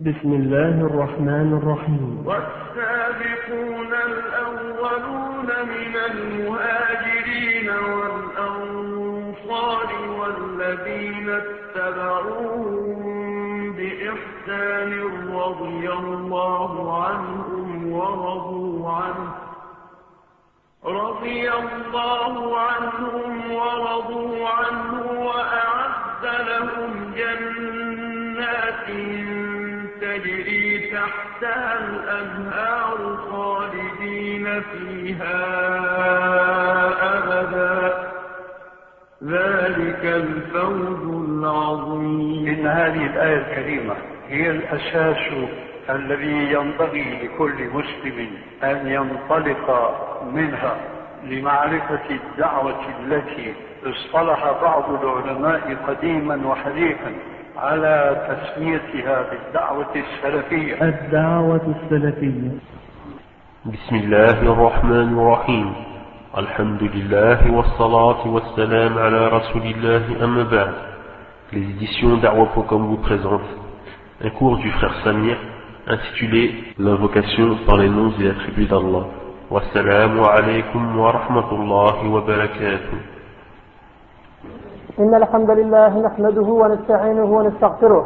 بسم الله الرحمن الرحيم. والسابقون الأولون من المهاجرين والأنصار والذين اتبعوهم بإحسان رضي الله عنهم ورضوا عنه. رضي الله عنهم ورضوا عنه خالدين فيها أبدا. ذلك الفوز العظيم. إن هذه الآية الكريمة هي الأساس الذي ينبغي لكل مسلم أن ينطلق منها لمعرفة الدعوة التي اصطلح بعض العلماء قديما وحديثا على تسميتها بالدعوة السلفية. الدعوة السلفية. بسم الله الرحمن الرحيم الحمد لله والصلاة والسلام على رسول الله أما بعد Les éditions d'Arwa.com vous présentent un cours du frère Samir intitulé L'invocation par les noms et attributs d'Allah. Wassalamu alaikum wa rahmatullahi wa barakatuh. إن الحمد لله نحمده ونستعينه ونستغفره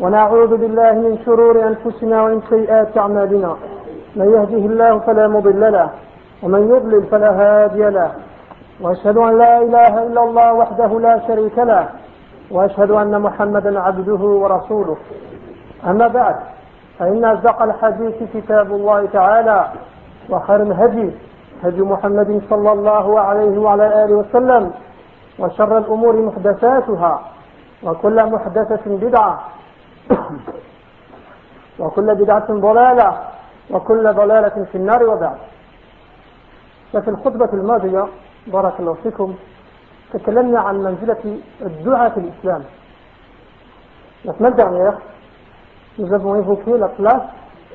ونعوذ بالله من شرور أنفسنا ومن سيئات أعمالنا من يهده الله فلا مضل له ومن يضلل فلا هادي له. وأشهد أن لا إله إلا الله وحده لا شريك له وأشهد أن محمدا عبده ورسوله. أما بعد فإن أصدق الحديث كتاب الله تعالى وخير الهدي هدي محمد صلى الله عليه وعلى آله وسلم وشر الأمور محدثاتها وكل محدثة بدعة وكل بدعة ضلالة وكل ضلالة في النار وبعد. ففي الخطبة الماضية بارك الله فيكم تكلمنا عن منزلة الدعاء في الإسلام. La semaine dernière, nous avons évoqué la place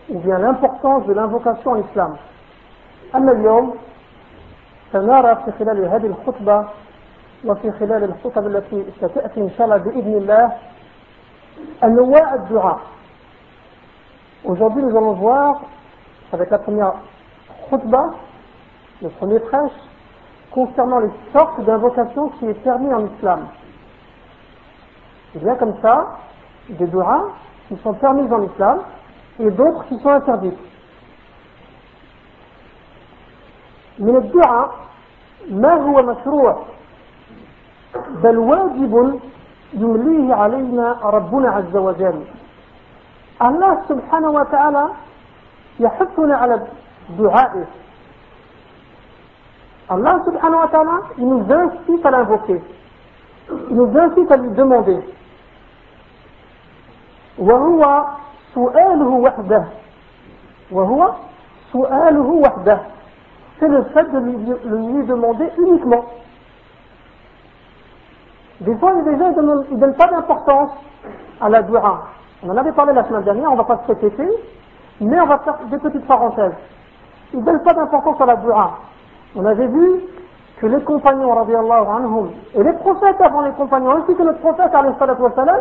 ou bien l'importance de l'invocation en islam. أما اليوم سنرى في خلال هذه الخطبة وفي خلال الخطب التي ستأتي إن شاء الله بإذن الله أنواع الدعاء. Aujourd'hui, nous allons voir, avec la première khutbah, le premier prêche, concernant les sortes d'invocations qui est permis en islam. Il y a comme ça des du'as qui sont permis en islam et d'autres qui sont interdits. من الدعاء ما هو مشروع بل واجب يمليه علينا ربنا عز وجل الله سبحانه وتعالى يحثنا على دعائه Allah subhanahu wa ta'ala, il nous incite à l'invoquer. Il nous incite à lui demander. وهو سؤاله وحده وهو سؤاله وحده c'est le fait de lui, de lui demander uniquement des fois les gens ne donnent pas d'importance à la dua on en avait parlé la semaine dernière on ne va pas se répéter mais on va faire des petites parenthèses ils ne donnent pas d'importance à la dua on avait vu que les compagnons anhum, et les prophètes avant les compagnons ainsi que notre prophète salam,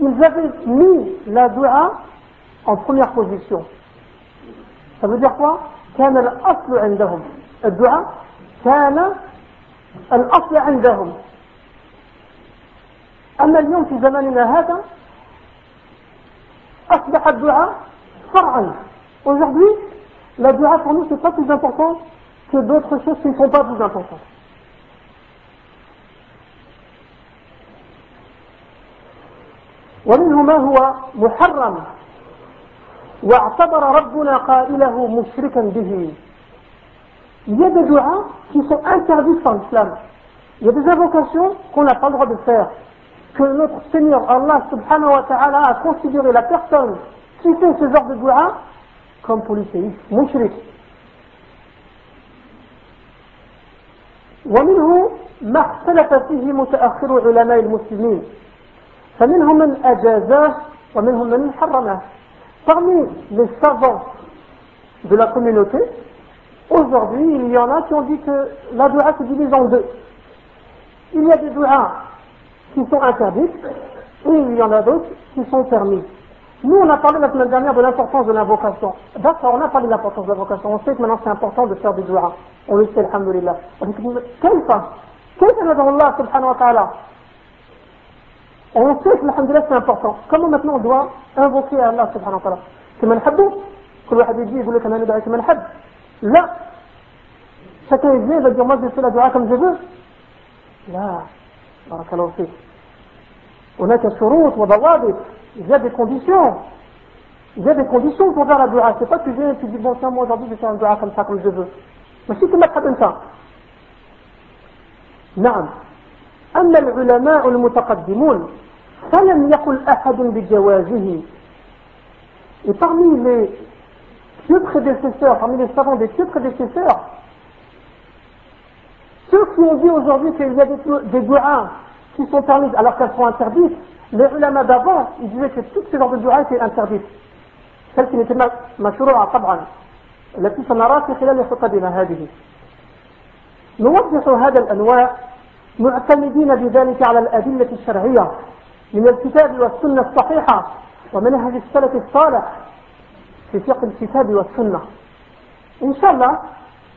ils avaient mis la dua en première position. Ça veut dire quoi كان الأصل عندهم الدعاء كان الأصل عندهم أما اليوم في زماننا هذا أصبح الدعاء فرعا Aujourd'hui, la dua pour nous c'est pas plus important que d'autres choses qui ne sont pas plus importantes. ومنه ما هو محرم واعتبر ربنا قائله مشركا به Il y a des duas qui sont interdits par l'islam. Il y a des invocations qu'on n'a pas le droit de faire. Que notre Seigneur Allah subhanahu wa ta'ala a considéré la personne qui fait ce genre de dua comme polythéiste, mushrik. ومنه ما اختلف فيه متأخر علماء المسلمين فمنهم من أجازاه ومنهم من حرمه Parmi les savants de la communauté, aujourd'hui, il y en a qui ont dit que la dua se divise en deux. Il y a des duas qui sont interdites et il y en a d'autres qui sont permis. Nous, on a parlé la semaine dernière de l'importance de l'invocation. D'accord, on a parlé de l'importance de l'invocation. On sait que maintenant c'est important de faire des doigts. On le sait, alhamdulillah. On dit, كيف كيف ندعو الله سبحانه وتعالى On sait que l'alhamdulillah c'est important. Comment maintenant on doit invoquer Allah subhanahu wa ta'ala كما نحبه كل واحد يجي يقول لك انا ندعي كما نحب لا chacun il vient il va dire moi je fais la dua comme je veux لا بارك الله فيك هناك شروط وضوابط il y a des conditions il y a des conditions pour faire la dua c'est pas que tu viens et tu dis bon tiens moi aujourd'hui je vais faire une dua comme ça comme je veux mais si tu m'as pas ça نعم أما العلماء المتقدمون فلم يقل أحد بجوازه Et parmi les pieux prédécesseurs, parmi les savants des pieux prédécesseurs, ceux qui ont dit aujourd'hui qu'il y a des, des qui sont permises alors qu'elles sont interdites, les ulama d'avant, ils disaient que toutes ces genres de du'a étaient interdites. Celles qui n'étaient مشروعة طبعا التي سنراها في خلال خطبنا هذه نوضح هذا الأنواع معتمدين بذلك على الأدلة الشرعية من الكتاب والسنة الصحيحة ومنهج السلف الصالح في فقه الكتاب والسنة الله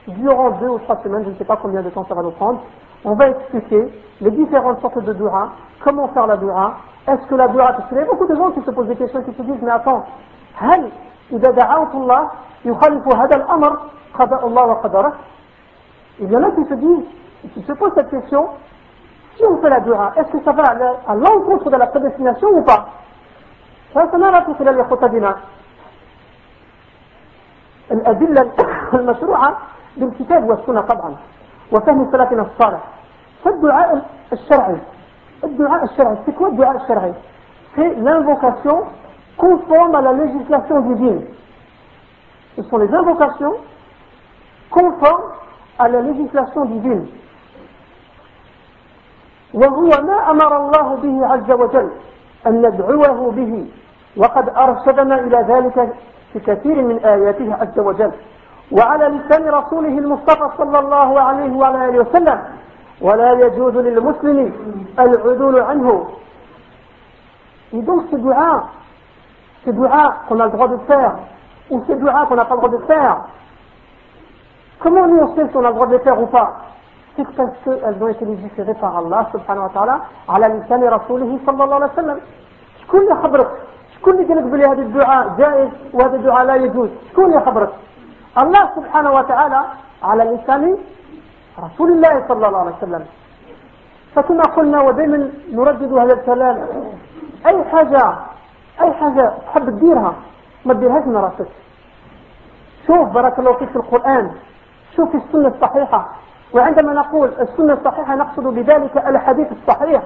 durant deux ou trois semaines, je ne sais pas combien de temps ça va nous prendre, on va expliquer les différentes sortes de dua, comment faire la dua, est-ce que la dua, parce qu'il y a beaucoup de gens qui se posent des questions, qui se disent, mais attends, هل إذا دعوت الله يخالف هذا الأمر قضاء الله وقدره Il y en a qui se disent, qui se posent cette question, si on fait la dua, est-ce que ça va à l'encontre de la prédestination ou pas فسنرى في خلال خطبنا الأدلة المشروعة بالكتاب والسنة طبعا وفهم سلفنا الصالح فالدعاء الشرعي الدعاء الشرعي. C'est quoi dua الشرعي؟ C'est l'invocation conforme à la législation divine. Ce sont les invocations conformes à la législation divine. وهو ما أمر الله به عز وجل أن ندعوه به. وقد أرشدنا إلى ذلك في كثير من آياته عز وجل. وعلى لسان رسوله المصطفى صلى الله عليه وعلى آله وسلم ولا يجوز للمسلم العدول عنه Et donc ce dua, ce dua qu'on a le droit de faire, ou ce dua qu'on n'a pas le droit de faire, comment nous on sait si on a le droit de les faire ou pas C'est parce qu'elles ont été légiférées par Allah subhanahu wa ta'ala على لسان رسوله صلى الله عليه وسلم شكون اللي خبرك شكون اللي قال لك بلي هذا الدعاء جائز وهذا الدعاء لا يجوز شكون اللي خبرك الله سبحانه وتعالى على لسان رسول الله صلى الله عليه وسلم. فكما قلنا ودائما نردد هذا الكلام. أي حاجة؟ أي حاجة تحب تديرها؟ ما تديرهاش من راسك. شوف بارك الله فيك في القرآن. شوف السنة الصحيحة. وعندما نقول السنة الصحيحة نقصد بذلك الحديث الصحيح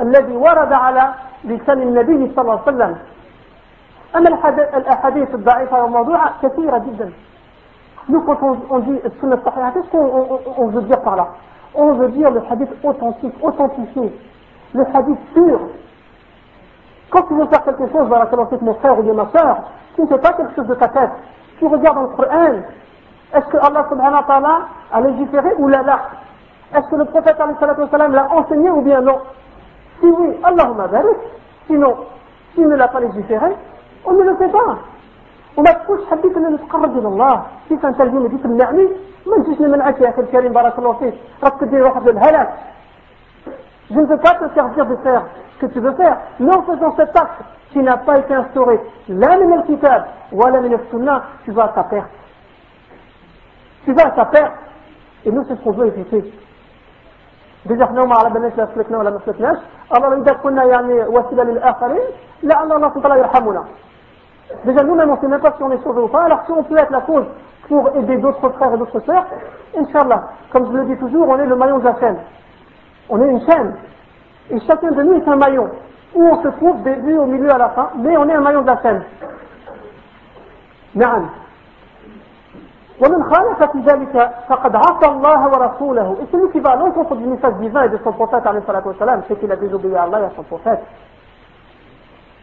الذي ورد على لسان النبي صلى الله عليه وسلم. أما الأحاديث الضعيفة والموضوعة كثيرة جدا. Nous, quand on, dit qu'est-ce qu'on on, on veut dire par là? On veut dire le hadith authentique, authentifié, le hadith pur. Quand tu veux faire quelque chose, voilà, avec mon frère ou bien ma soeur, tu ne fais pas quelque chose de ta tête. Tu regardes le Coran, est-ce que Allah subhanahu wa ta'ala a légiféré ou l'a là? Est-ce que le prophète l'a enseigné ou bien non? Si oui, Allahumma barik. Sinon, s'il ne l'a pas légiféré, on ne le fait pas. وما تقولش حبيت ان نتقرب إلى الله. كيف اليوم اللي تمنعني ما نجيش نمنعك يا أخي الكريم بارك الله فيك. راك تدير واحد الهلاك Je ne veux pas te dire de faire ce que tu veux faire, en faisant cet acte qui n'a pas été instauré, la min al-kitab, wa la min al-sunnah, tu vas à ta perte. Tu vas à ta perte. Et nous, c'est ce qu'on veut éviter. ما على بالناش لا سلكنا ولا ما سلكناش الله إذا كنا يعني وسيلة للآخرين لعل الله سبحانه يرحمنا. Déjà nous-mêmes on ne sait même pas si on est sauvé ou pas, alors si on peut être la cause pour aider d'autres frères et d'autres sœurs, Inch'Allah, comme je le dis toujours, on est le maillon de la chaîne. On est une chaîne. Et chacun de nous est un maillon. Où on se trouve début, au milieu, à la fin, mais on est un maillon de la chaîne. نعم ومن خالف في ذلك فقد عصى الله ورسوله et celui qui va à l'encontre du message divin et de son prophète عليه الصلاة والسلام c'est qu'il a désobéi à Allah et à son prophète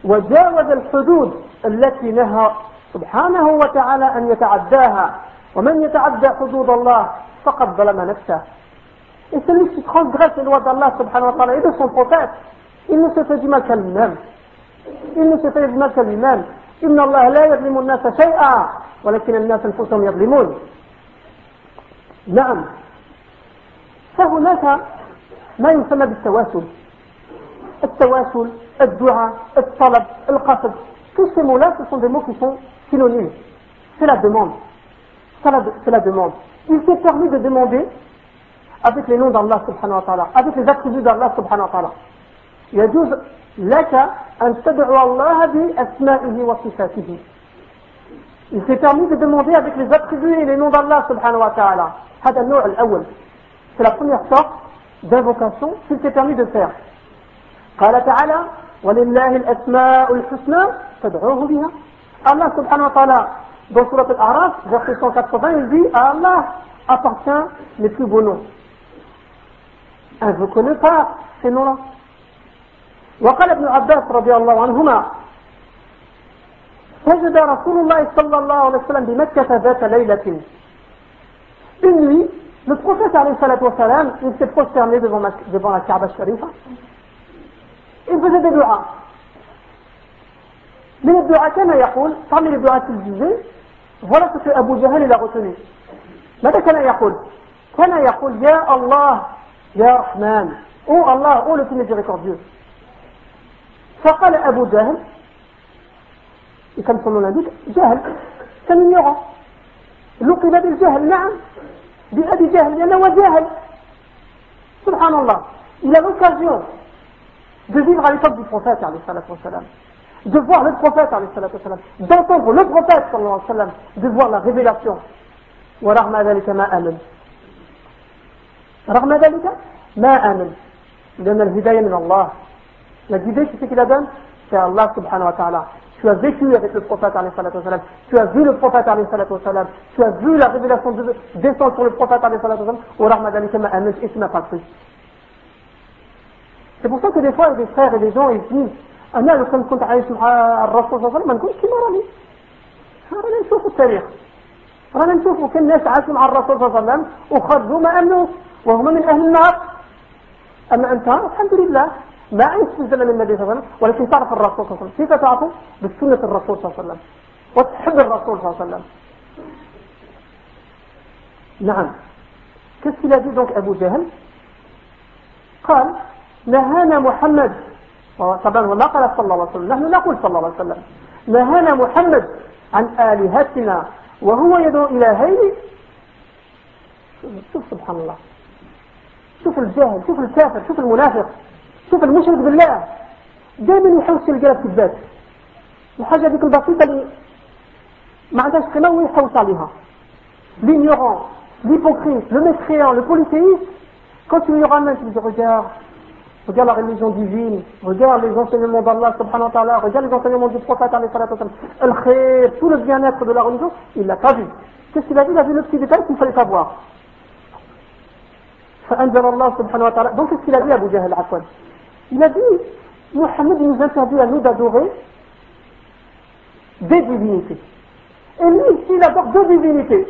وجاوز الحدود التي نهى سبحانه وتعالى أن يتعداها. ومن يتعدى حدود الله فقد ظلم نفسه. Et celui qui transgresse les lois d'Allah subhanahu wa ta'ala et de son prophète, il ne se fait du mal qu'à lui-même. Il ne se fait du mal qu'à lui-même. إن الله لا يظلم الناس شيئا ولكن الناس أنفسهم يظلمون نعم فهناك ما يسمى بالتواسل التواسل الدعاء الطلب القصد tous ces mots-là ce sont des mots qui sont synonymes c'est la demande c'est la demande il s'est permis de demander avec les noms d'Allah subhanahu wa ta'ala avec les attributs d'Allah subhanahu wa ta'ala يجوز لك أن تدعو الله بأسمائه وصفاته Il s'est permis de demander avec les attributs et les noms d'Allah subhanahu wa ta'ala. هذا النوع الأول. C'est la première sorte d'invocation qu'il s'est permis de faire. قال تعالى ولله الأسماء الحسنى فادعوه بها. Subhanahu wa ta'ala dans Surat Al-A'raf, verset 180, il dit Allah appartient les plus beaux noms. Invoquez-le pas ces noms-là. وقال ابن عباس رضي الله عنهما سجد رسول الله صلى الله عليه وسلم بمكة ذات ليلة Une nuit, le prophète alayhi salatu wassalam, il s'est prosterné devant, devant la Kaaba Sharifa. إن انفذ الدعاء من الدعاء كما يقول طعم الدعاء الجزيل ورثة أبو جهل لغتني ماذا كان يقول؟ كان يقول يا الله يا رحمن أو الله أو لتني فقال أبو جهل كان صلونا بك جهل كان يرى. لقب بالجهل نعم. بأبي جهل لأنه جاهل. سبحان الله. إلى غير كارديون de vivre à l'époque du prophète de voir le prophète d'entendre le prophète de voir la révélation ورغم ذلك ما آمن رغم ذلك ما آمن لأن الهداية من الله La guidée, c'est ce qu'il la donne C'est Allah subhanahu wa ta'ala. Tu as vécu avec le prophète alayhi salatu wa Tu as vu le prophète alayhi salatu wa Tu as vu la révélation de, descendre sur le prophète alayhi salatu wa Au rahmadalika ma'amesh et tu n'as pas cru. C'est pour ça que des fois, des frères et des gens, ils disent, أنا لو كنت كنت عايش مع الرسول صلى الله عليه وسلم ما نكونش كيما راني رانا نشوفوا التاريخ رانا نشوفوا كان الناس عاشوا مع الرسول صلى الله عليه وسلم وخرجوا ما امنوا وهم من أهل النار اما انت الحمد لله ما عشت في زمن النبي صلى الله عليه وسلم ولكن تعرف الرسول صلى الله عليه وسلم كيف تعرفه بسنة الرسول صلى الله عليه وسلم وتحب الرسول صلى الله عليه وسلم نعم a dit donc Abu Jahl? قال نهانا محمد. طبعا وما قال صلى الله عليه وسلم. نحن نقول صلى الله عليه وسلم. نهانا محمد عن آلهتنا وهو يدعو إلى هين. شوف سبحان الله. شوف الجاهل شوف الكافر شوف المنافق شوف المشرك بالله. دائما يحوس يلقى كذبات الحاجة هذيك البسيطة اللي ما عندهاش قيمة ويحوس عليها. L'ignorant, l'hypocrite, le mécréant, le polythéiste, quand tu lui ramènes, regarde la religion divine, regarde les enseignements d'Allah subhanahu wa ta'ala, regarde les enseignements du prophète al tout le bien-être de la religion, il l'a pas vu. Qu'est-ce qu'il a vu? Il a vu le petit détail qu'il ne fallait pas voir. Donc qu'est-ce qu'il a dit Abu Jahl Il a dit, Mohammed nous interdit à nous d'adorer des divinités. Et lui, il adore deux divinités.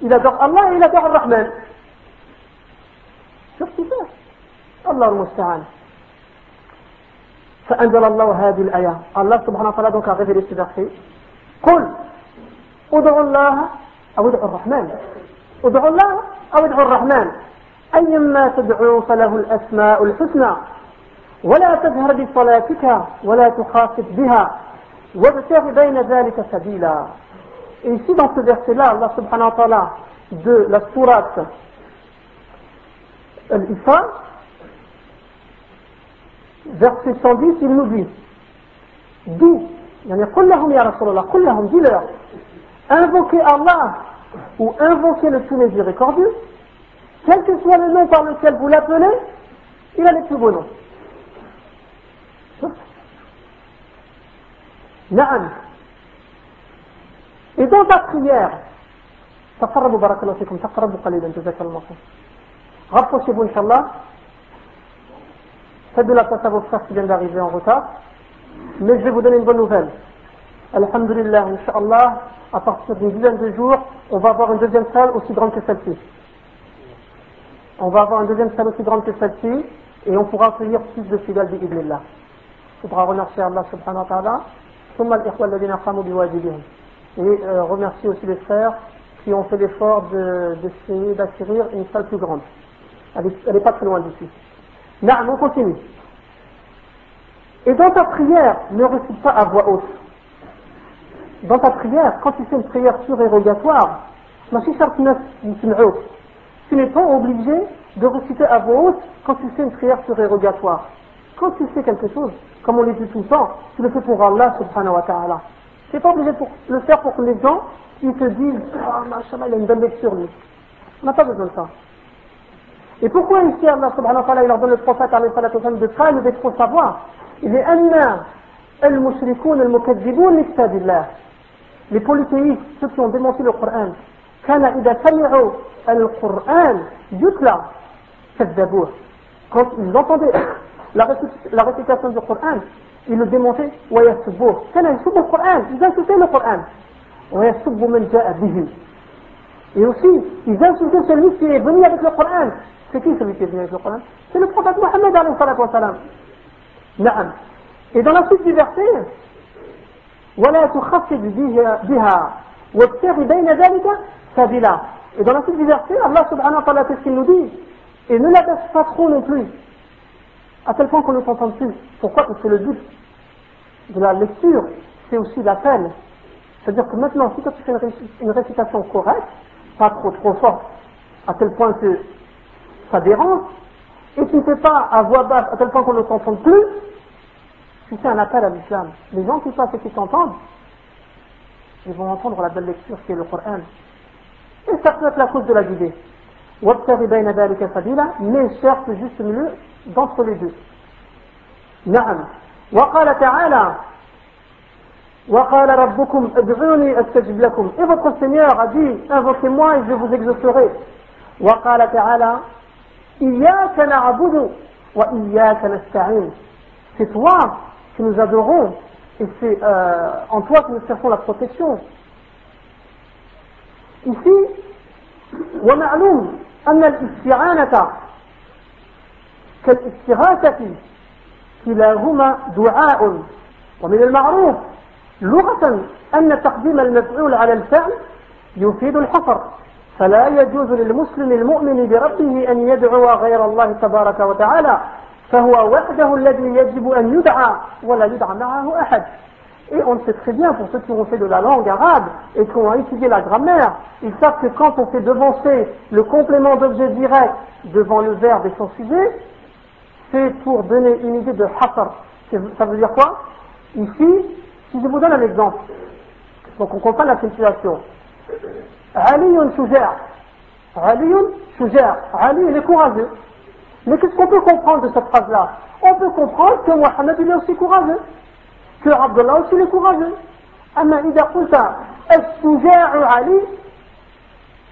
Il adore Allah et il adore Ar-Rahman. Qu'est-ce qu'il fait? الله المستعان. فأنزل الله هذه الآية. الله سبحانه وتعالى révélé ce verset قل ادعوا الله أو ادعوا الرحمن. ادعوا الله أو ادعوا الرحمن. أيما تدعوا فله الأسماء الحسنى. ولا تجهر بصلاتك ولا تخافت بها. وابتغ بين ذلك سبيلا. Ici, dans ce verset-là, Allah subhanahu wa ta'ala de la sourate Al-Isra, verset 110, il nous dit, dis, يعني قل لهم يا رسول الله قل لهم dis-leur invoquez Allah ou invoquez le tout miséricordieux quel que soit le nom par lequel vous l'appelez il a les plus beaux noms نعم Et dans ta prière, تقربوا بارك الله فيكم تقربوا قليلا جزاك الله خير rapprochez-vous Inch'Allah Faites de la place à vos frères qui viennent d'arriver en retard. Mais je vais vous donner une bonne nouvelle. Alhamdulillah, Inch'Allah, à partir d'une dizaine de jours, on va avoir une deuxième salle aussi grande que celle-ci. On va avoir une deuxième salle aussi grande que celle-ci et on pourra accueillir plus de fidèles d'Ibnillah. Il faudra remercier Allah subhanahu wa ta'ala. Et euh, remercier aussi les frères qui ont fait l'effort d'essayer d'acquérir une salle plus grande. Elle n'est pas très loin d'ici. Non, on continue. Et dans ta prière, ne récite pas à voix haute. Dans ta prière, quand tu fais une prière surérogatoire, tu n'es pas obligé de réciter à voix haute quand tu fais une prière surérogatoire. Quand tu fais quelque chose, comme on le dit tout le temps, tu le fais pour Allah subhanahu wa ta'ala. Tu n'es pas obligé de le faire pour que les gens ils te disent oh, il a une bonne lecture lui. On n'a pas besoin de ça. Et pourquoi ici Allah subhanahu wa ta'ala il ordonne le prophète alayhi salatu wa sallam de calme et de trop savoir Il est anna al-mushrikoun al-mukaddiboun li Les polythéistes, ceux qui ont démenti le Coran, كان إذا سمعوا القرآن يتلى كذبوه quand ils entendaient la, récit- la récitation du Coran ils le démontaient ويسبوه كان يسب القرآن ils insultaient le Coran ويسب من جاء به et aussi ils insultaient celui qui est venu avec le Coran c'est qui celui qui est venu avec le Coran c'est le prophète Mohammed alayhi salatu wa salam نعم et dans la suite du verset ولا تخفف بها بها وابتغ بين ذلك سبيلا Et dans la suite du verset, Allah subhanahu wa ta'ala fait ce qu'il nous dit. Et ne la baisse pas trop non plus. À tel point qu'on ne s'entend plus. Pourquoi Parce que le but de la lecture, c'est aussi l'appel. C'est-à-dire que maintenant, si toi tu fais une, réci- une récitation correcte, pas trop trop forte, à tel point que ça dérange, et tu ne fais pas à voix basse à tel point qu'on ne s'entend plus, tu fais un appel à l'islam. Les gens qui passent et qui t'entendent, ils vont entendre la belle lecture qui est le Coran. Et ça peut être la cause de la guidée. وابتغ بين ذلك سبيلا mais cherche le juste milieu d'entre les deux. نعم وقال تعالى وقال ربكم ادعوني استجب لكم et votre Seigneur a dit invoquez-moi et je vous exaucerai وقال تعالى إياك نعبد وإياك نستعين. C'est toi que nous adorons et c'est euh, en toi que nous cherchons la protection. Ici ومعلوم أن الاستعانة كالاستغاثة كلاهما دعاء. ومن المعروف لغة أن تقديم المفعول على الفعل يفيد الحصر. فلا يجوز للمسلم المؤمن بربه أن يدعو غير الله تبارك وتعالى فهو وحده الذي يجب أن يدعى ولا يدعى معه أحد Et on le sait très bien pour ceux qui ont fait de la langue arabe et qui ont étudié la grammaire, ils savent que quand on fait devancer le complément d'objet direct devant le verbe et son sujet, c'est pour donner une idée de hasar. C'est- Ça veut dire quoi Ici, si je vous donne un exemple, donc on comprend la situation. Ali shuja' Ali shuja' Ali il est courageux. Mais qu'est-ce qu'on peut comprendre de cette phrase-là On peut comprendre que Mohammed il est aussi courageux. que Abdullah aussi il est courageux. أما إذا قلت الشجاع علي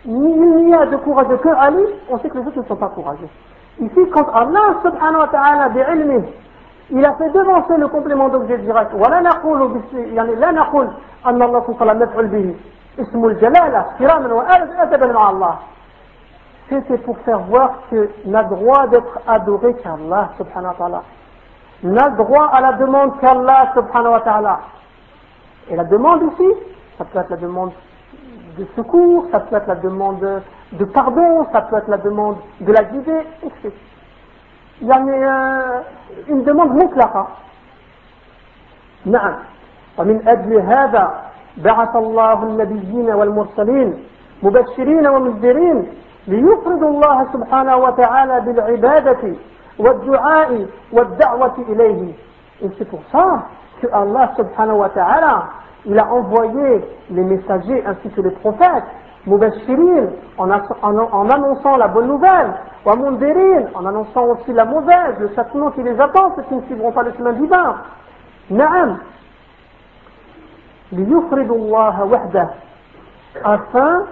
il n'y a de courageux que Ali, on sait que les autres ne sont pas courageux. Ici, quand Allah subhanahu wa ta'ala بعلمه il a fait devancer le complément d'objet direct ولا نقول بس- يعني لا نقول أن الله سبحانه وتعالى مفعول به اسم الجلالة كراما وأدبا مع الله c'était pour faire voir que n'a droit d'être adoré qu'Allah subhanahu wa ta'ala n'a droit à la demande qu'Allah subhanahu wa ta'ala. Et la demande ici, ça peut être la demande de secours, ça peut être la demande de pardon, ça peut être la demande de la guider, etc. Il y a une, euh, une demande مطلقة. نعم ومن أجل هذا بعث الله النبيين والمرسلين مبشرين ومنذرين ليفردوا الله سبحانه وتعالى بالعبادة والدعاء والدعوة إليه Et c'est pour ça que Allah subhanahu wa ta'ala il a envoyé les messagers ainsi que les prophètes Mubashirin en, annonçant la bonne nouvelle wa mundirin en annonçant aussi la mauvaise le châtiment qui les attend ceux qui ne suivront pas le chemin divin Naam ليفردوا الله وحده. Afin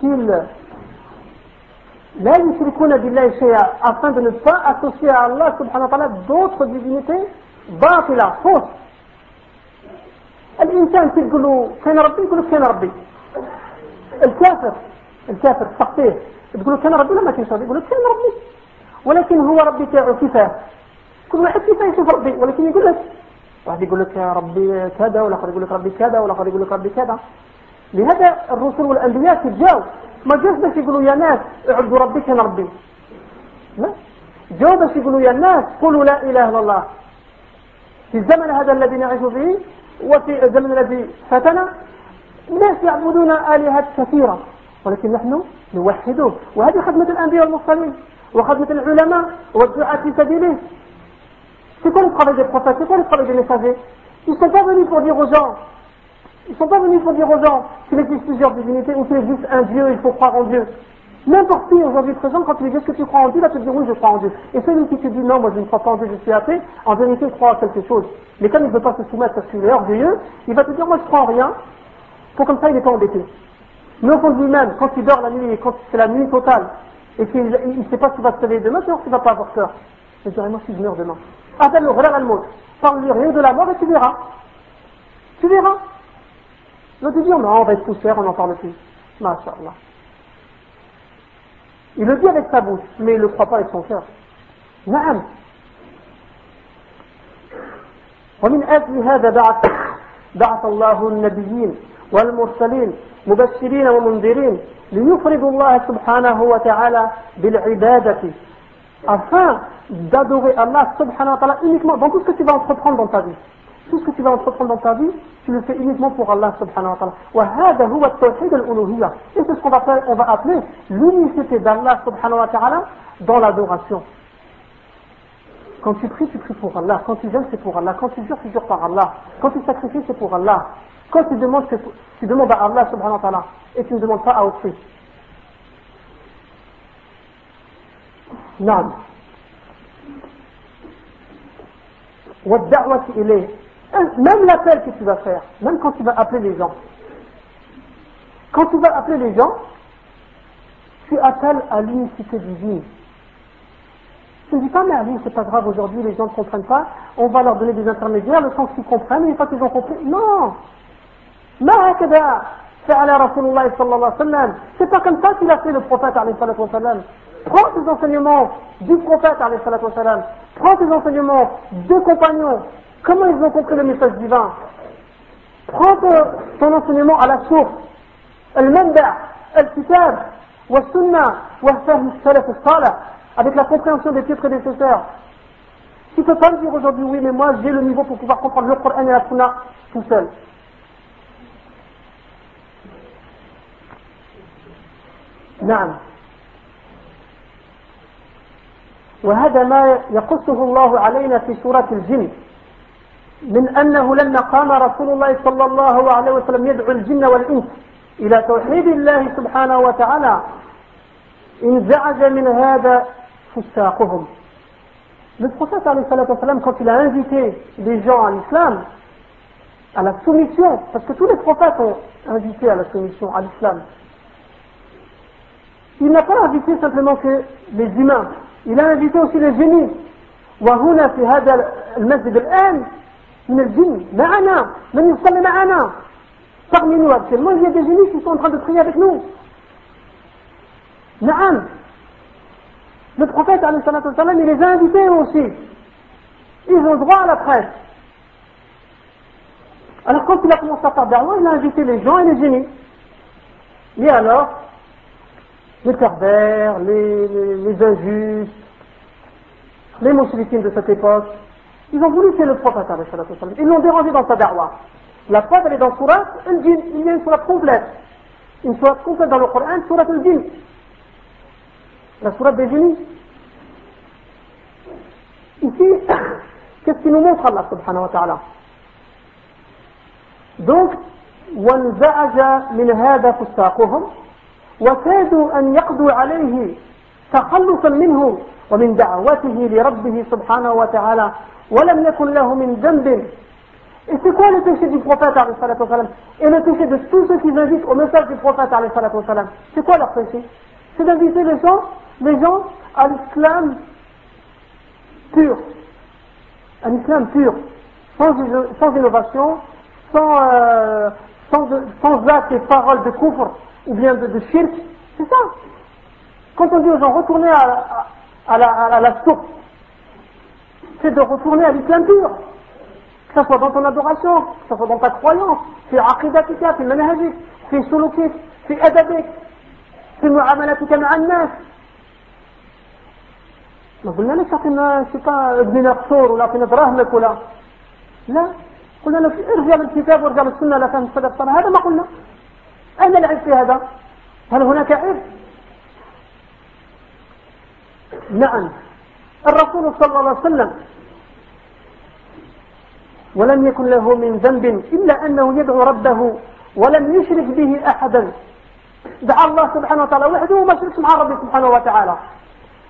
qu'ils لا يشركون بالله شيئا. Afin de ne pas associer à Allah subhanahu wa ta'ala d'autres divinités باطلة. Fausses الإنسان تقول له كان ربي يقول لك كان ربي. الكافر الكافر تقطيه تقول له كان ربي لما كانش ربي. يقول لك كان ربي. ولكن هو ربي تاعو كيفاه؟ كل واحد كيف يشوف ربي ولكن يقول لك واحد يقول لك ربي كذا والآخر يقول لك ربي كذا والآخر يقول لك ربي كذا. لهذا الرسل والأنبياء تجاو ما جاوش باش يقولوا يا ناس اعبدوا ربي كان ربي. لا. جاو باش يقولوا يا ناس قولوا لا إله إلا الله. في الزمن هذا الذي نعيش فيه وفي الزمن الذي فاتنا الناس يعبدون آلهة كثيرة. ولكن نحن نوحده وهذه خدمة الأنبياء والمرسلين وخدمة العلماء والدعاة في سبيله. C'est quoi le travail des prophètes C'est quoi le travail des messagers Ils ne sont pas venus pour dire aux gens, ils ne sont pas venus pour dire aux gens qu'il existe plusieurs divinités ou qu'il existe un Dieu, il faut croire en Dieu. N'importe qui aujourd'hui présent, quand tu lui dis que tu crois en Dieu, il va te dire oui, je crois en Dieu. Et celui qui te dit non, moi je ne crois pas en Dieu, je suis athée, en vérité il croit à quelque chose. Mais comme il ne veut pas se soumettre parce qu'il est orgueilleux, il va te dire moi je crois en rien, pour comme ça il n'est pas embêté. Mais au fond de lui-même, quand il dort la nuit, quand c'est la nuit totale, et qu'il ne sait pas s'il va se réveiller demain, alors qu'il ne va pas avoir peur. Je dirais moi si je meurs demain. Appelle le relève al Parle-lui rien de la mort et tu verras. Tu verras. L'autre dit non, on va être poussière, on n'en parle plus. Masha'Allah. Il le dit avec sa bouche, mais il ne le croit pas avec son cœur. نعم ومن أجل هذا بعث بعث الله النبيين والمرسلين مبشرين ومنذرين ليفرضوا الله سبحانه وتعالى بالعبادة afin d'adorer Allah subhanahu wa ta'ala uniquement dans tout ce que tu vas entreprendre dans ta vie. Tout ce que tu vas entreprendre dans ta vie, tu le fais uniquement pour Allah subhanahu wa ta'ala. Et c'est ce qu'on va, va appeler l'unicité d'Allah subhanahu wa ta'ala dans l'adoration. Quand tu pries, tu pries pour Allah. Quand tu jeûnes, c'est pour Allah. Quand tu jures, tu jures par Allah. Quand tu sacrifies, c'est pour Allah. Quand tu demandes, tu demandes à Allah subhanahu wa ta'ala. Et tu ne demandes pas à autrui. Non. Même l'appel que tu vas faire, même quand tu vas appeler les gens. Quand tu vas appeler les gens, tu appelles à l'unicité divine. Tu ne dis pas, mais Ali, c'est pas grave, aujourd'hui les gens ne comprennent pas, on va leur donner des intermédiaires, le temps qu'ils comprennent, et une fois qu'ils ont compris, non ما هكذا فعل رسول الله صلى الله عليه وسلم c'est pas comme ça qu'il a fait le prophète عليه الصلاة والسلام prends tes enseignements du prophète, salam, prends tes enseignements des compagnons, comment ils ont compris le message divin? Prends ton enseignement à la source, al-manba, al-kitab, wa sunnah, wa salaf salaf, avec la compréhension des pieds prédécesseurs. Tu ne peux pas me dire aujourd'hui, oui, mais moi j'ai le niveau pour pouvoir comprendre le Coran et la Sunna tout seul. Non. وهذا ما يقصه الله علينا في سورة الجن من أنه لما قام رسول الله صلى الله عليه وسلم يدعو الجن والإنس إلى توحيد الله سبحانه وتعالى انزعج من هذا فساقهم Le prophète, quand il a invité les gens à l'islam, à la soumission, parce que tous les prophètes ont invité à la soumission, à l'islam, il n'a pas invité simplement que les humains, il a invité aussi les génies. وهنا في هذا المسجد الآن من الجن معنا من يصلي معنا parmi nous actuellement il y a des génies qui sont en train de prier avec nous نعم le prophète, il les a invités aussi. Ils ont droit à la presse. Alors quand il a commencé à faire d'argent, il a invité les gens et les génies. Et alors, les pervers, les, les, injustes, les mouchriquines de cette époque, ils ont voulu tuer le prophète, ils l'ont dérangé dans sa darwa. La preuve, elle est dans Surat al-Jin. Il y a une surat complète. Une surat complète dans le Coran, Surat al-Jin la sourate des génies. Ici, qu'est-ce qui nous montre Allah subhanahu wa ta'ala Donc, وانزعج من هذا فساقهم وكادوا أن يقضوا عليه تخلصا منه ومن دعوته لربه سبحانه وتعالى ولم يكن له من ذنب Et c'est quoi le péché du prophète Et le péché de tous ceux qui invitent au message du prophète C'est quoi leur péché C'est d'inviter les gens les gens à l'islam pur, un islam pur, sans, sans innovation, sans, euh, sans, sans, actes et paroles de couvre ou bien de, de shirk, c'est ça. Quand on dit aux gens retournez à, à, la, à la source, c'est de retourner à l'islam pur. Que ce soit dans ton adoration, que ce soit dans ta croyance, عقيدتك في منهجك في سلوكك في أدبك في معاملتك مع الناس ما قلنا لك اعطينا شيطان ابن نقصور ولا اعطينا دراهمك ولا لا قلنا لك ارجع للكتاب وارجع للسنه لا فهم الصدق هذا ما قلنا أين العيب في هذا؟ هل هناك عيب نعم. الرسول صلى الله عليه وسلم ولم يكن له من ذنب إلا أنه يدعو ربه ولم يشرك به أحدا. دعا الله سبحانه وتعالى وحده وما شركش مع ربه سبحانه وتعالى.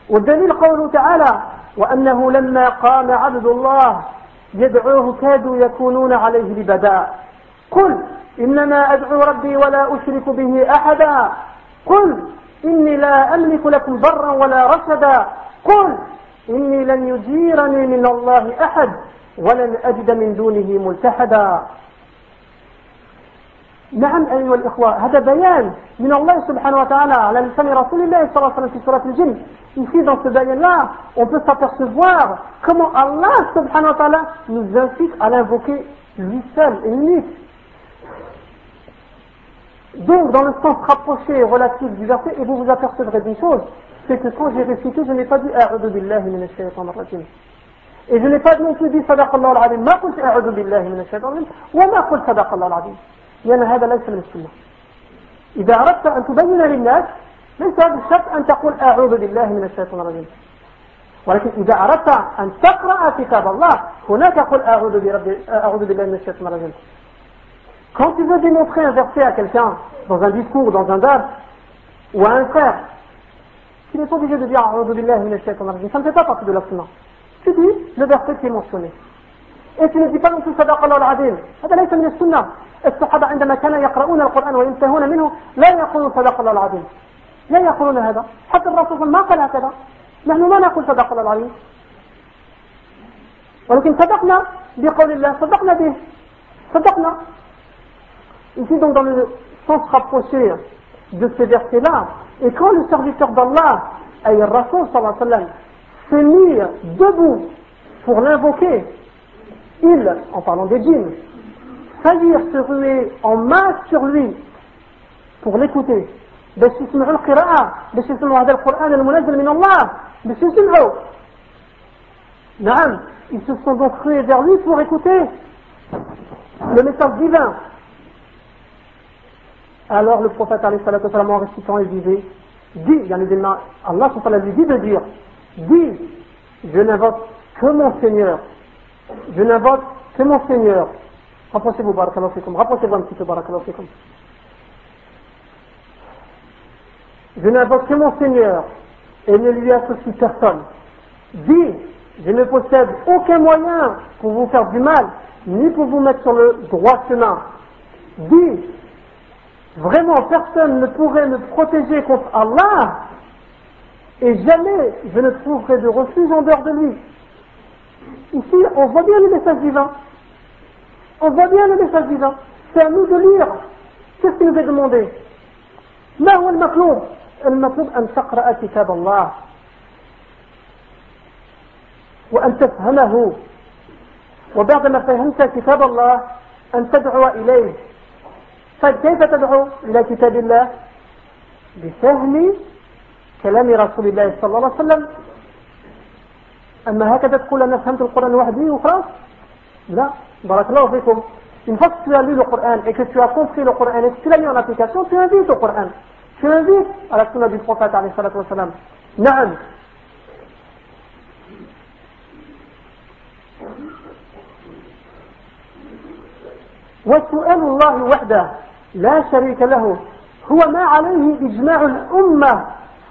والدليل قوله تعالى وأنه لما قام عبد الله يدعوه كادوا يكونون عليه لبدا قل إنما أدعو ربي ولا أشرك به أحدا. قل إني لا أملك لكم ضرا ولا رشدا. قل إني لن يجيرني من الله أحد ولن أجد من دونه ملتحدا. نعم أيها الإخوة هذا بيان من الله سبحانه وتعالى على لسان رسول الله صلى الله عليه وسلم في سورة الجن. Ici, dans ce bayan-là, on peut s'apercevoir comment Allah subhanahu wa ta'ala nous incite à l'invoquer lui seul et unique. Donc, dans le sens rapproché et relatif du verset, et vous vous apercevrez d'une chose, c'est que quand j'ai récité, je n'ai pas dit A'udhu billahi min ash-shaytan rajim. Et je n'ai pas non plus dit الله العظيم ما قلت أعوذ بالله من الشيطان الرجيم وما قلت صدق الله العظيم لأن هذا ليس من السنة إذا أردت أن تبين للناس ليس هذا الشرط أن تقول أعوذ بالله من الشيطان الرجيم ولكن إذا أردت أن تقرأ كتاب الله هناك قل أعوذ, برب أعوذ بالله من الشيطان الرجيم Quand tu veux démontrer un verset à quelqu'un, dans un discours, dans un dard, ou à un frère, tu n'es pas obligé de dire rajim. Ça ne fait pas partie de la sunna. Tu dis le verset qui est mentionné. Et tu ne dis pas non plus صدق الله العظيم. هذا ليس من السنة. الصحابة عندما كانوا يقرؤون القرآن وينتهون منه لا يقولون صدق الله العظيم. لا يقولون هذا. حتى الرسول ما قال هكذا. نحن ما نقول صدق الله العظيم. ولكن صدقنا بقول الله صدقنا به. صدقنا. Ici donc dans le sens rapproché de ces versets-là, et quand le serviteur d'Allah, aïe Rasul sallallahu alayhi wa sallam, se mis debout pour l'invoquer, il, en parlant des djinns, faillir se ruer en masse sur lui pour l'écouter. باش يسمعوا القراءة باش يسمعوا هذا القرآن المنزل من الله باش يسمعوا نعم ils se sont donc rués vers lui pour écouter le message divin alors le prophète en récitant il disait dit Allah lui dit de dire Dis, je n'invoque que mon Seigneur. Je n'invoque que mon Seigneur. Rapprochez-vous, barakallahu Rapprochez-vous un petit peu, barakallahu Je n'invoque que mon Seigneur et ne lui associe personne. Dis, je ne possède aucun moyen pour vous faire du mal, ni pour vous mettre sur le droit chemin. Dis, vraiment personne ne pourrait me protéger contre Allah et jamais je ne trouverai de refuge en dehors de lui. Ici, on voit bien le message divin. On voit bien le message divin. C'est à nous de lire. Qu'est-ce qui nous est demandé ما هو المطلوب؟ المطلوب أن تقرأ كتاب الله وأن تفهمه وبعدما فهمت كتاب الله أن تدعو إليه فكيف تدعو إلى كتاب الله؟ بفهم كلام رسول الله صلى الله عليه وسلم. أما هكذا تقول أنا فهمت القرآن وحدي وخلاص؟ لا. بارك الله فيكم. إن فقط تقول لي القرآن إذا تقول كونفي القرآن إذا تقول لي أن أبليكاسيون تنزيد القرآن. تنزيد على سنة النبي عليه وسلم. نعم. وسؤال الله وحده. لا شريك له هو ما عليه إجماع الأمة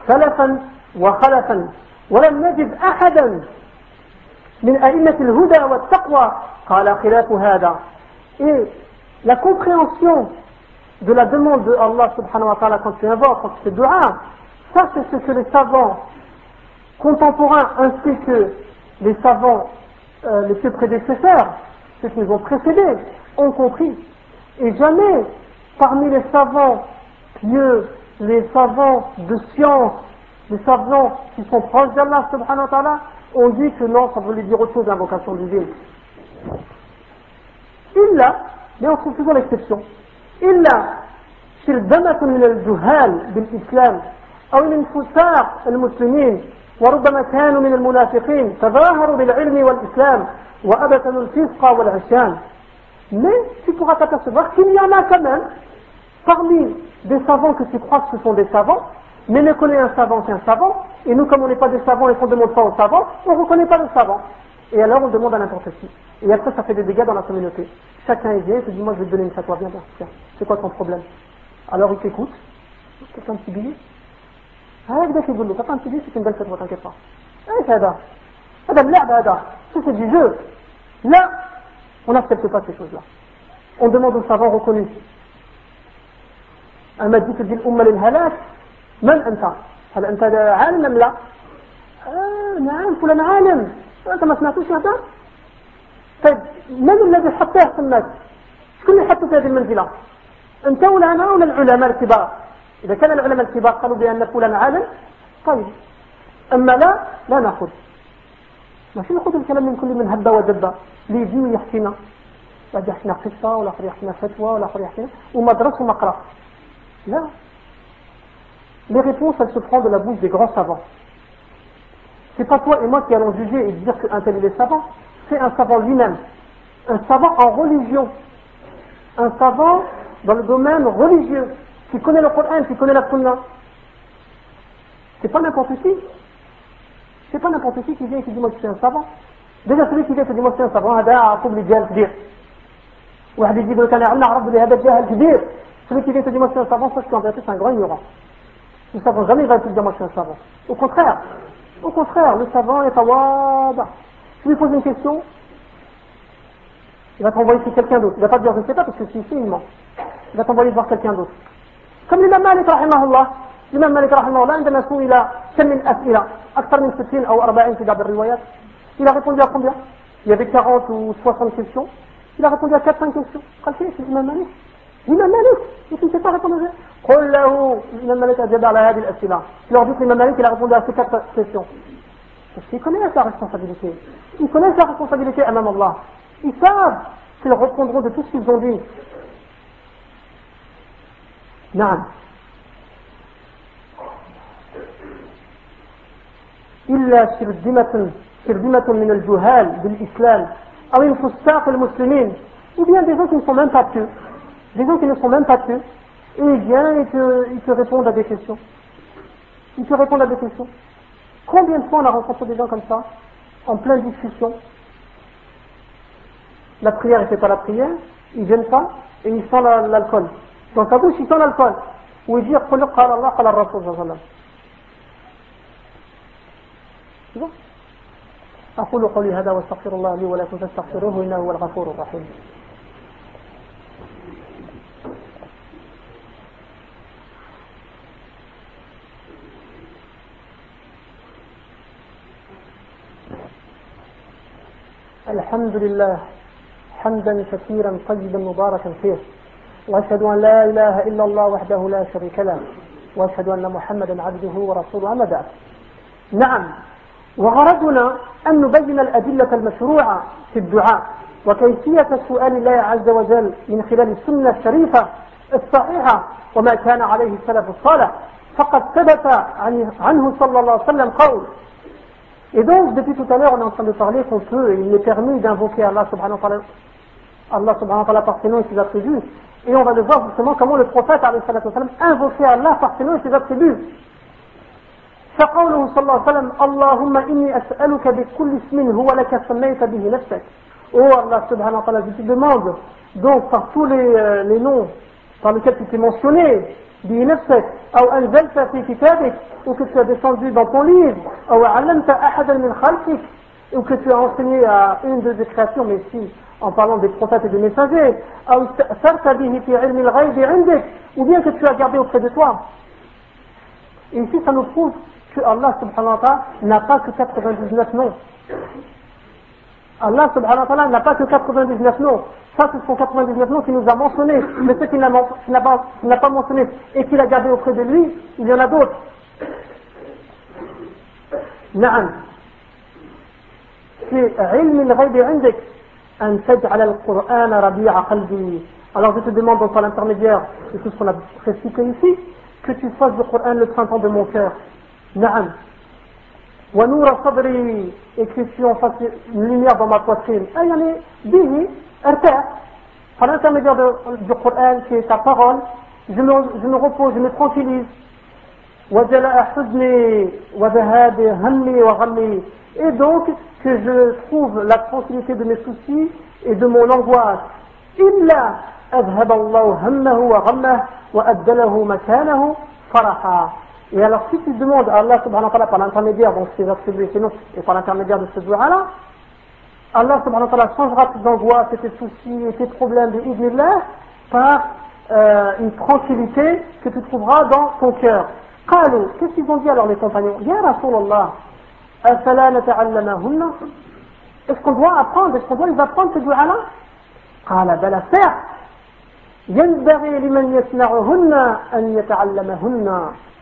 سلفا وخلفا ولم نجد أحدا من أئمة الهدى والتقوى قال خلاف هذا et la compréhension de la demande de Allah subhanahu wa ta'ala quand tu invoques, quand tu fais dua, ça c'est ce que les savants contemporains ainsi que les savants euh, les plus prédécesseurs, ceux qui nous ont précédés, ont compris. Et jamais parmi les savants pieux les savants de science, les savants qui sont proches d'Allah subhanahu wa ta'ala, on dit que non, ça voulait dire autre chose l'invocation divine. إلا mais on trouve toujours l'exception إلا شرذمة من الجهال بالإسلام أو الانفساق المسلمين وربما كانوا من المنافقين تظاهروا بالعلم والإسلام وأبتلوا الفسق والعصيان mais tu pourras t'apercevoir qu'il y en a quand même parmi des savants que tu crois que ce sont des savants, mais ne connaît un savant qu'un savant, et nous, comme on n'est pas des savants et qu'on ne demande pas aux savants, on ne reconnaît pas le savant. Et alors, on demande à n'importe qui. Et après, ça fait des dégâts dans la communauté. Chacun est bien, il se dit, moi, je vais te donner une fatwa, viens, viens, c'est quoi ton problème? Alors, il t'écoute. T'as un petit billet? Ah, t'as pas un petit billet, c'est une belle fatwa, t'inquiète pas. Eh, c'est Ada. Ada, là, Ça, c'est du jeu. Là, on n'accepte pas ces choses-là. On demande aux savants reconnus أما تدي الأمة للهلاك من أنت؟ هل أنت عالم أم لا؟ آه نعم فلان عالم أنت ما سمعتوش هذا؟ طيب من الذي حطه في الناس؟ شكون اللي حطه في هذه المنزلة؟ أنت ولا أنا ولا العلماء الكبار؟ إذا كان العلماء الكبار قالوا بأن فلان عالم طيب أما لا لا نأخذ ماشي نأخذ الكلام من كل من هبة ودبة اللي يجي ويحكينا واحد يحكينا قصة ولا آخر يحكينا فتوى ولا آخر يحكينا ومدرس ومقرأ لا les réponses, elles se prennent de la bouche des grands savants. C'est pas toi et moi qui allons juger et dire qu'un tel est savant. C'est un savant lui-même. Un savant en religion. Un savant dans le domaine religieux. Qui connaît le Coran, qui connaît la Sunna. C'est pas n'importe qui. C'est pas n'importe qui qui vient et qui dit moi je suis un savant. Déjà celui qui vient et qui dit moi je suis un savant, هذا عقوب للجهل كبير. واحد يجيب لك انا عرف بلي هذا الجهل كبير. Celui qui vient te dire moi je suis un savant, sache qu'en vérité c'est un grand ignorant. Le savant jamais il va te dire moi je suis un savant. Au contraire, au contraire, le savant est awada. Tu lui poses une question, il va t'envoyer chez quelqu'un d'autre. Il va pas te dire je ne sais pas parce que si ici il ment. Il va t'envoyer voir quelqu'un d'autre. comme l'imam Malik رحمه الله الإمام مالك رحمه الله عندما سئل كم من أسئلة أكثر من 60 أو 40 في بعض الروايات il a répondu à combien il y avait 40 ou 60 questions il a répondu à 4-5 questions قال كيف الإمام مالك الإمام مالك et tu ne sais pas répondre قل له الإمام مالك أجاب على هذه الأسئلة tu leur dis que l'imam Malik il a répondu à ces 4 questions parce qu'ils connaissent la responsabilité ils connaissent la responsabilité amam Allah ils savent qu'ils répondront de tout ce qu'ils ont dit نعم إلا شرذمة شرذمة من الجهال بالإسلام أو الفساق المسلمين ou bien des gens qui ne sont même pas pieux des gens qui ne sont même pas pieux et ils viennent et te, ils te répondent à des questions ils te répondent à des questions combien de fois on a rencontré des gens comme ça en pleine discussion la prière et fait pas la prière ils viennent pas et ils font l'alcool dans sa bouche ils font l'alcool ou ils disent قل قال الله قال الرسول صلى الله عليه وسلم أقول قولي هذا واستغفر الله لي ولكم فاستغفروه إنه هو الغفور الرحيم الحمد لله حمدا كثيرا طيبا مباركا فيه. وأشهد أن لا إله إلا الله وحده لا شريك له. وأشهد أن محمدا عبده ورسوله أما بعد. نعم وغرضنا أن نبين الأدلة المشروعة في الدعاء. وكيفية سؤال الله عز وجل من خلال السنة الشريفة الصحيحة وما كان عليه السلف الصالح. فقد ثبت عنه صلى الله عليه وسلم قول Et donc, depuis tout à l'heure, on est en train de parler qu'on peut, il est permis d'invoquer Allah subhanahu wa ta'ala, Allah subhanahu wa ta'ala par ses noms et ses attributs. Et on va le voir justement comment le prophète, alayhi salatu wa sallam, invoquait Allah par ses noms et ses attributs. فقوله صلى الله عليه وسلم اللهم إني أسألك بكل اسم هو لك سميت به نفسك Oh Allah subhanahu wa ta'ala, je te demande donc par tous les, euh, les noms par lesquels tu t'es mentionné بنفسك أو أنزلت في كتابك ou que tu as descendu dans ton livre أو علمت أحدا من خلقك ou que tu as enseigné à une de tes créations mais si en parlant des prophètes et des messagers أو استأثرت به في علم الغيب عندك ou bien que tu as gardé auprès de toi et ici ça nous prouve que Allah subhanahu wa ta'ala n'a pas que 99 noms. Allah subhanahu wa ta'ala n'a pas que 99 noms. Ça, ce sont 99 noms qu'il nous a mentionnés. Mais ceux qu'il n'a pas, mentionnés et qu'il a gardés auprès de lui, il y en a d'autres. Na'am. C'est ilm an al-Qur'an. Alors je te demande par l'intermédiaire de tout ce qu'on a récité ici, que tu fasses du Qur'an le printemps de mon cœur. Na'am. En fasses une lumière dans ma poitrine. Ayani, bihi, arta. Par l'intermédiaire du Coran, qui est ta parole, je me, je me repose, je me tranquillise. وجلاء حزني وذهاب همي وغمي et donc que je trouve la tranquillité de mes soucis et de mon angoisse إلا أذهب الله همه وغمه وأبدله مكانه فرحا Et alors si tu demandes à Allah subhanahu wa ta'ala par l'intermédiaire, donc ses attributs et et par l'intermédiaire de ce dua-là, Allah subhanahu wa ta'ala changera tes angoisses et tes soucis et tes problèmes de idnillah par euh, une tranquillité que tu trouveras dans ton cœur. قالوا, qu'est-ce qu'ils ont dit alors les compagnons Ya Rasulallah, أفلا نتعلمهن Est-ce qu'on doit apprendre, est-ce qu'on doit les apprendre ce dua-là قال بلى certes ينبغي لمن يسمعهن أن يتعلمهن Et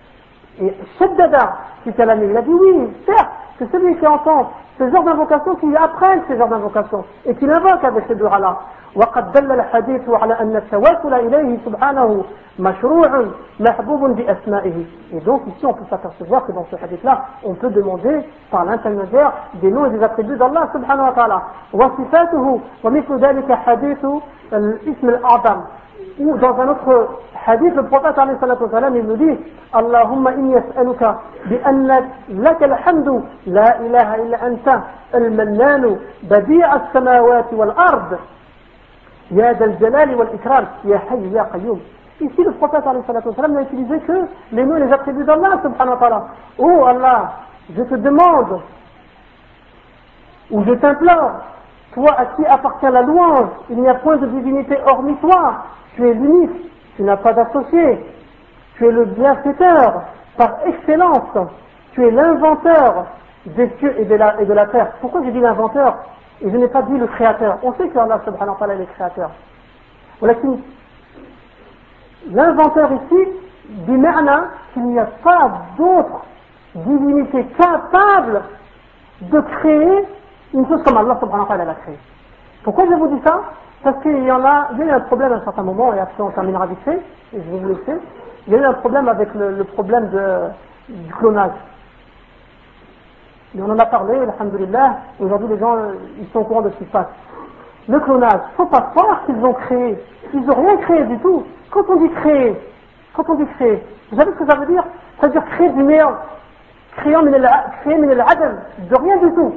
Shaddada, qui kalami, il a dit oui, certes, que celui qui entend ce genre d'invocation, qu'il apprenne ce genre d'invocation, et qu'il invoque avec ce dua-là. وقد دل الحديث على أن التوسل إليه سبحانه مشروع محبوب بأسمائه. Et donc ici on peut s'apercevoir que dans ce hadith-là, on peut demander par l'intermédiaire des noms et des attributs d'Allah subhanahu wa ta'ala. وصفاته ومثل ذلك حديث الاسم الأعظم ou dans un autre hadith, le prophète il nous dit Allahumma inni as'aluka bi anna laka alhamdu la ilaha illa anta al-mannanu badi'a as-samawati wal ard ya dal jalali wal ikram ya hayy ya qayyum Ici, le prophète n'a utilisé que les noms et les attributs d'Allah subhanahu wa ta'ala. Oh Allah, je te demande ou je t'implore toi à qui appartient la louange, il n'y a point de divinité hormis toi, tu es l'unique, tu n'as pas d'associé, tu es le bienfaiteur par excellence, tu es l'inventeur des cieux et de, la, et de la terre. Pourquoi j'ai dit l'inventeur et je n'ai pas dit le créateur? On sait que Allah subhanahu wa ta'ala est le créateur. L'inventeur ici, dit qu'il n'y a pas d'autre divinité capable de créer une chose comme Allah subhanahu wa ta'ala l'a créée. Pourquoi je vous dis ça? Parce qu'il y en a, a eu un problème à un certain moment, et après on terminera vite fait, et je vais vous laisser. Il y a eu un problème avec le, problème du clonage. Et on en a parlé, alhamdulillah, et aujourd'hui les gens, euh, ils sont au courant de ce qui se passe. Le clonage, faut pas croire qu'ils ont créé. Ils n'ont rien créé du tout. Quand on dit créer, quand on dit créer, vous savez ce que ça veut dire? Ça veut dire créer du néant. Créer al-adam, de rien du tout.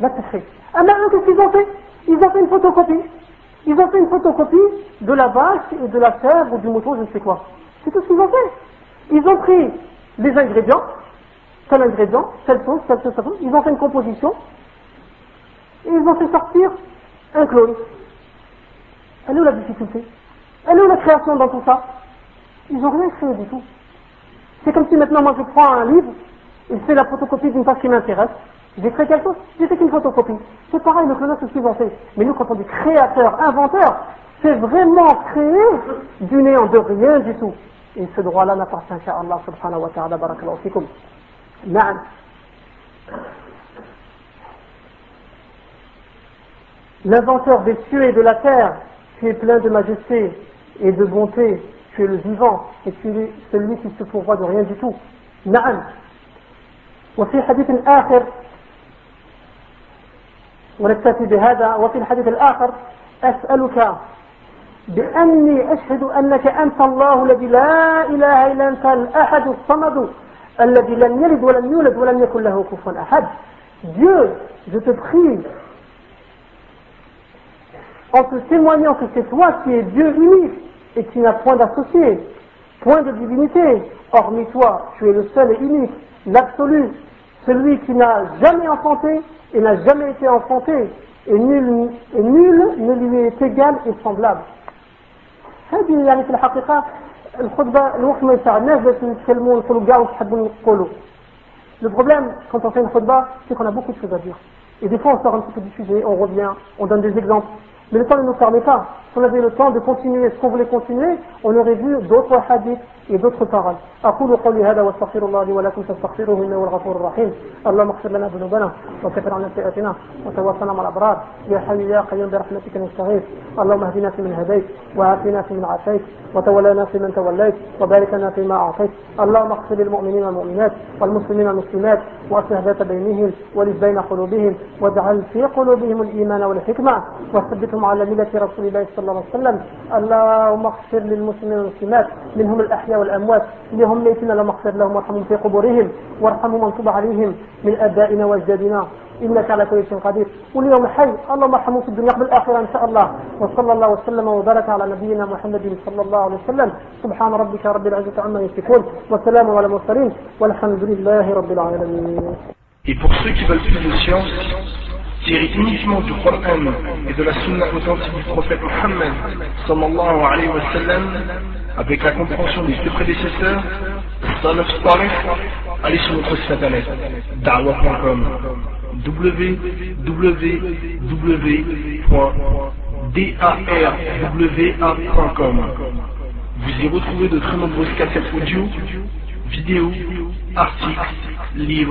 Là, c'est créé. Ah, mais eux, qu'est-ce qu'ils ont fait? Ils ont fait une photocopie. Ils ont fait une photocopie de la vache et de la chèvre ou du mouton, je ne sais quoi. C'est tout ce qu'ils ont fait. Ils ont pris les ingrédients, tel ingrédient, telle chose, telle chose, telle chose. Ils ont fait une composition et ils ont fait sortir un clone. Elle est où la difficulté? Elle est où la création dans tout ça? Ils n'ont rien créé du tout. C'est comme si maintenant moi je prends un livre et je fais la photocopie d'une page qui m'intéresse. J'ai créé quelque chose, j'ai fait qu'une photocopie. C'est pareil, le clonage, c'est ce qu'ils ont fait. Mais nous, quand on dit créateur, inventeur, c'est vraiment créer du néant, de rien du tout. Et ce droit-là n'appartient qu'à Allah subhanahu wa ta'ala, barakallahu fikum. Na'am. L'inventeur des cieux et de la terre, tu es plein de majesté et de bonté, tu es le vivant et tu es celui qui se pourvoit de rien du tout. نعم وفي حديث آخر ونكتفي بهذا وفي الحديث الآخر أسألك بأني أشهد أنك أنت الله الذي لا إله إلا أنت الأحد الصمد الذي لم يلد ولم يولد ولم يكن له كفوا أحد Dieu, je te prie en te témoignant que c'est toi qui es Dieu unique et qui n'a point d'associé, point de divinité, hormis toi, tu es le seul et unique, l'absolu, celui qui n'a jamais enfanté et n'a jamais été enfanté, et nul, et nul ne lui est égal et semblable. هذه يعني في الحقيقة الخطبة الوقت ما يساعدناش باش نتكلموا ونقولوا كاع واش نحبوا نقولوا. Le problème, quand on fait une khutbah, c'est qu'on a beaucoup de choses à dire. Et des fois, on sort un petit peu du sujet, on revient, on donne des exemples. Mais le temps ne nous permet pas. Si on avait le temps de continuer. Ce qu'on voulait continuer, on aurait vu d'autres hadiths et d'autres paroles. أقول قولي هذا واستغفر الله لي ولكم فاستغفروه إنه هو الغفور الرحيم. اللهم اغفر لنا ذنوبنا وكفر عنا سيئاتنا وتوفنا مع الأبرار. يا حي يا قيوم برحمتك نستغيث. اللهم اهدنا فيمن هديت وعافنا فيمن عافيت وتولنا فيمن توليت وبارك لنا فيما أعطيت. اللهم اغفر للمؤمنين والمؤمنات والمسلمين والمسلمات وأصلح ذات بينهم ولف بين قلوبهم واجعل في قلوبهم الإيمان والحكمة وثبتهم على ملة رسول الله صلى الله عليه وسلم اللهم اغفر للمسلمين والمسلمات منهم الأحياء والأموات لهم ميتين اللهم اغفر لهم وارحمهم في قبورهم وارحمهم وانصب عليهم من آبائنا وأجدادنا إنك على كل شيء قدير. واليوم حي اللهم ارحمه في الدنيا قبل الآخرة إن شاء الله. وصلى الله وسلم وبارك على نبينا محمد صلى الله عليه وسلم. سبحان ربك رب العزة عما يصفون وسلام على المرسلين والحمد لله رب العالمين. Et pour ceux qui veulent plus de science, tirés uniquement du Coran et de la Sunna authentique du prophète Mohammed sallallahu alayhi wa sallam, avec la compréhension des deux prédécesseurs, Salaf Salih, allez sur notre site internet, da'wa.com, www.darwa.com. Vous y retrouvez de très nombreuses cassettes audio, vidéos, articles, livres,